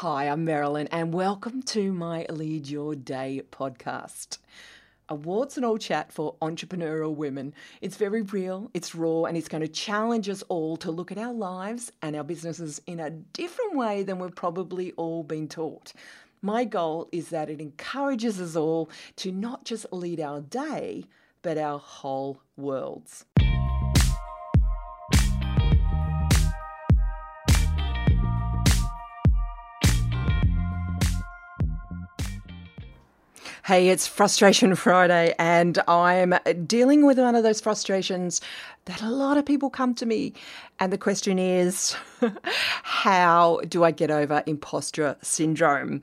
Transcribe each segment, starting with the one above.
Hi, I'm Marilyn, and welcome to my Lead Your Day podcast. A warts and all chat for entrepreneurial women. It's very real, it's raw, and it's going to challenge us all to look at our lives and our businesses in a different way than we've probably all been taught. My goal is that it encourages us all to not just lead our day, but our whole worlds. Hey, it's Frustration Friday, and I'm dealing with one of those frustrations that a lot of people come to me. And the question is how do I get over imposter syndrome?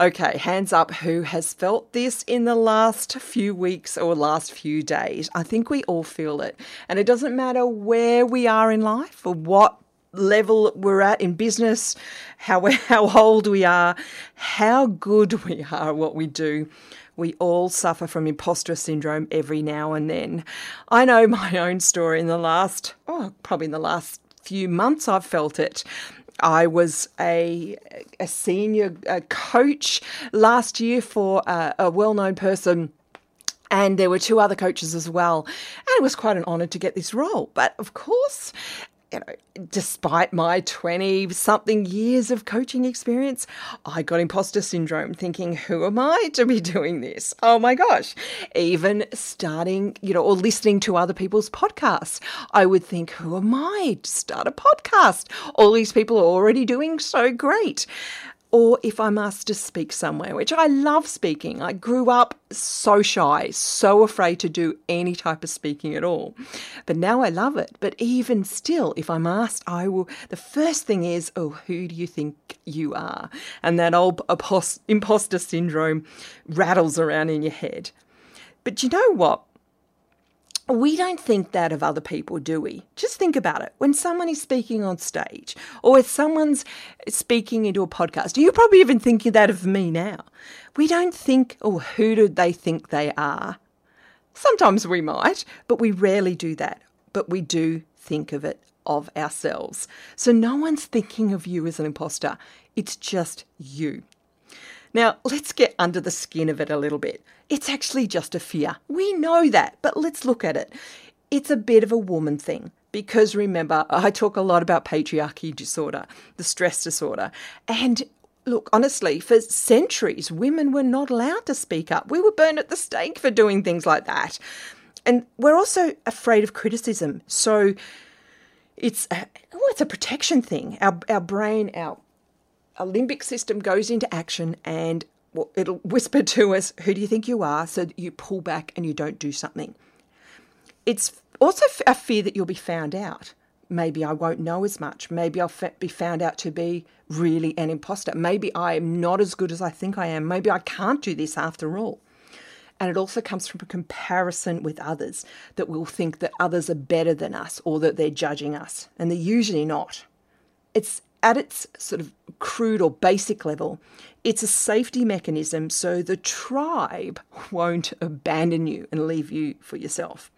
Okay, hands up who has felt this in the last few weeks or last few days. I think we all feel it. And it doesn't matter where we are in life or what level we're at in business, how how old we are, how good we are at what we do. We all suffer from imposter syndrome every now and then. I know my own story in the last, oh, probably in the last few months, I've felt it. I was a, a senior a coach last year for a, a well known person and there were two other coaches as well. And it was quite an honour to get this role. But of course, you uh, know, despite my 20 something years of coaching experience, I got imposter syndrome thinking, who am I to be doing this? Oh my gosh. Even starting, you know, or listening to other people's podcasts, I would think, who am I to start a podcast? All these people are already doing so great or if I'm asked to speak somewhere, which I love speaking. I grew up so shy, so afraid to do any type of speaking at all. But now I love it. But even still, if I'm asked, I will, the first thing is, oh, who do you think you are? And that old imposter syndrome rattles around in your head. But you know what? We don't think that of other people, do we? Just think about it. When someone is speaking on stage or if someone's speaking into a podcast, you probably even thinking that of me now. We don't think, oh, who do they think they are? Sometimes we might, but we rarely do that. But we do think of it of ourselves. So no one's thinking of you as an imposter. It's just you. Now, let's get under the skin of it a little bit. It's actually just a fear. We know that, but let's look at it. It's a bit of a woman thing because remember, I talk a lot about patriarchy disorder, the stress disorder. And look, honestly, for centuries, women were not allowed to speak up. We were burned at the stake for doing things like that. And we're also afraid of criticism. So it's a, it's a protection thing. Our, our brain, our limbic system goes into action and it'll whisper to us, Who do you think you are? So you pull back and you don't do something. It's also a fear that you'll be found out. Maybe I won't know as much. Maybe I'll be found out to be really an imposter. Maybe I am not as good as I think I am. Maybe I can't do this after all. And it also comes from a comparison with others that we'll think that others are better than us or that they're judging us. And they're usually not. It's at its sort of crude or basic level, it's a safety mechanism so the tribe won't abandon you and leave you for yourself.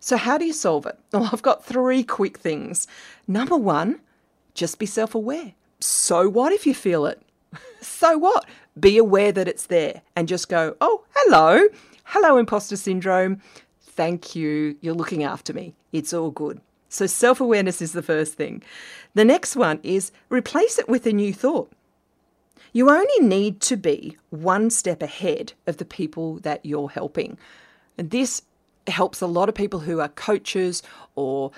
So, how do you solve it? Well, I've got three quick things. Number one, just be self aware. So, what if you feel it? so, what? Be aware that it's there and just go, oh, hello. Hello, imposter syndrome. Thank you. You're looking after me. It's all good. So, self awareness is the first thing. The next one is replace it with a new thought. You only need to be one step ahead of the people that you're helping. And this helps a lot of people who are coaches or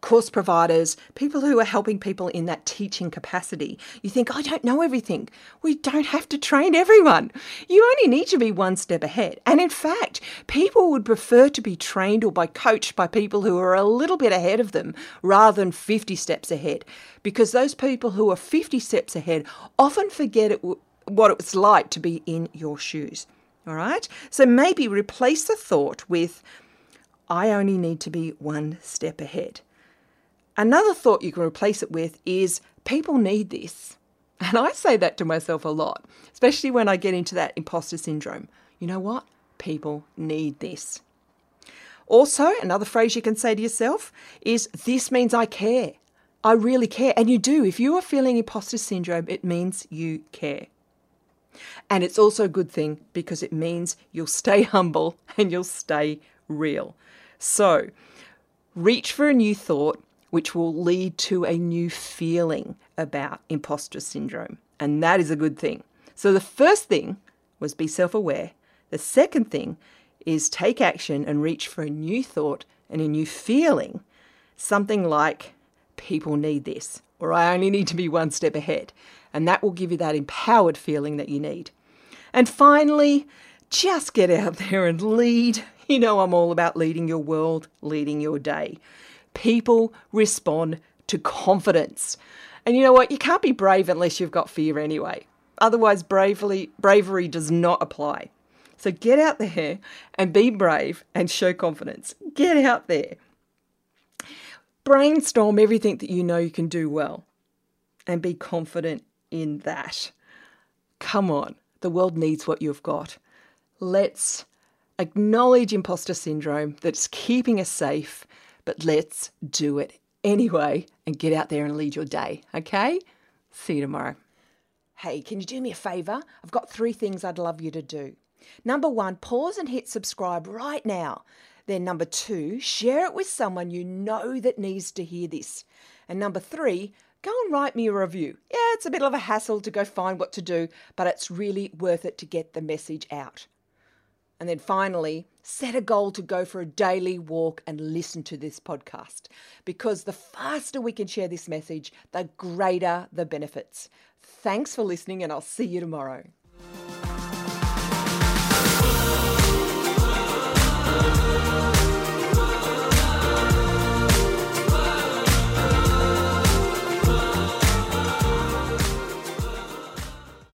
course providers, people who are helping people in that teaching capacity. You think, I don't know everything. We don't have to train everyone. You only need to be one step ahead. And in fact, people would prefer to be trained or by coached by people who are a little bit ahead of them rather than 50 steps ahead. Because those people who are 50 steps ahead often forget it, what it was like to be in your shoes. All right? So maybe replace the thought with, I only need to be one step ahead. Another thought you can replace it with is people need this. And I say that to myself a lot, especially when I get into that imposter syndrome. You know what? People need this. Also, another phrase you can say to yourself is, This means I care. I really care. And you do. If you are feeling imposter syndrome, it means you care. And it's also a good thing because it means you'll stay humble and you'll stay real. So, reach for a new thought which will lead to a new feeling about imposter syndrome. And that is a good thing. So, the first thing was be self aware. The second thing is take action and reach for a new thought and a new feeling. Something like, people need this, or I only need to be one step ahead. And that will give you that empowered feeling that you need. And finally, just get out there and lead. You know, I'm all about leading your world, leading your day. People respond to confidence. And you know what? You can't be brave unless you've got fear anyway. Otherwise, bravely, bravery does not apply. So get out there and be brave and show confidence. Get out there. Brainstorm everything that you know you can do well and be confident in that. Come on, the world needs what you've got. Let's acknowledge imposter syndrome that's keeping us safe, but let's do it anyway and get out there and lead your day, okay? See you tomorrow. Hey, can you do me a favour? I've got three things I'd love you to do. Number one, pause and hit subscribe right now. Then, number two, share it with someone you know that needs to hear this. And number three, go and write me a review. Yeah, it's a bit of a hassle to go find what to do, but it's really worth it to get the message out. And then finally, set a goal to go for a daily walk and listen to this podcast because the faster we can share this message, the greater the benefits. Thanks for listening, and I'll see you tomorrow.